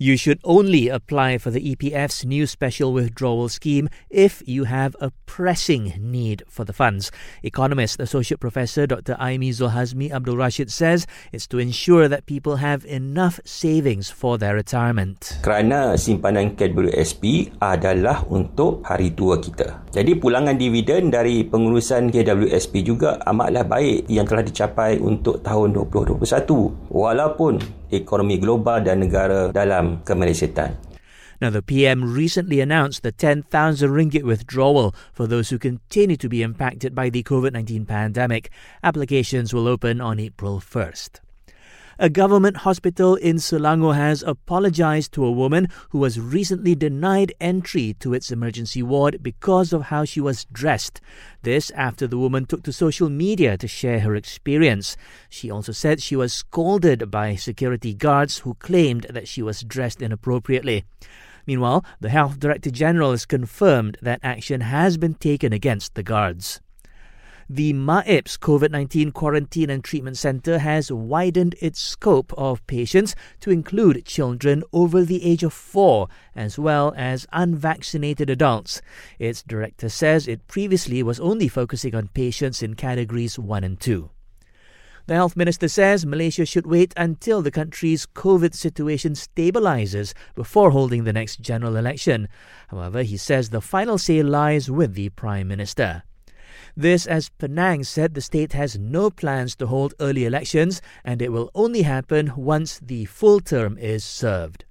You should only apply for the EPF's new special withdrawal scheme if you have a pressing need for the funds. Economist Associate Professor Dr. Aimi Zulhazmi Abdul Rashid says it's to ensure that people have enough savings for their retirement. Kerana simpanan KWSP adalah untuk hari tua kita. Jadi pulangan dividen dari pengurusan KWSP juga amatlah baik yang telah dicapai untuk tahun 2021. Walaupun ekonomi global dan negara dalam kemalaysiaan. Now, the PM recently announced the 10,000 ringgit withdrawal for those who continue to be impacted by the COVID 19 pandemic. Applications will open on April 1st. A government hospital in Selangor has apologized to a woman who was recently denied entry to its emergency ward because of how she was dressed. This after the woman took to social media to share her experience. She also said she was scolded by security guards who claimed that she was dressed inappropriately. Meanwhile, the Health Director General has confirmed that action has been taken against the guards. The MAEPS COVID 19 Quarantine and Treatment Centre has widened its scope of patients to include children over the age of four, as well as unvaccinated adults. Its director says it previously was only focusing on patients in categories 1 and 2. The health minister says Malaysia should wait until the country's COVID situation stabilizes before holding the next general election. However, he says the final say lies with the prime minister. This as Penang said the state has no plans to hold early elections and it will only happen once the full term is served.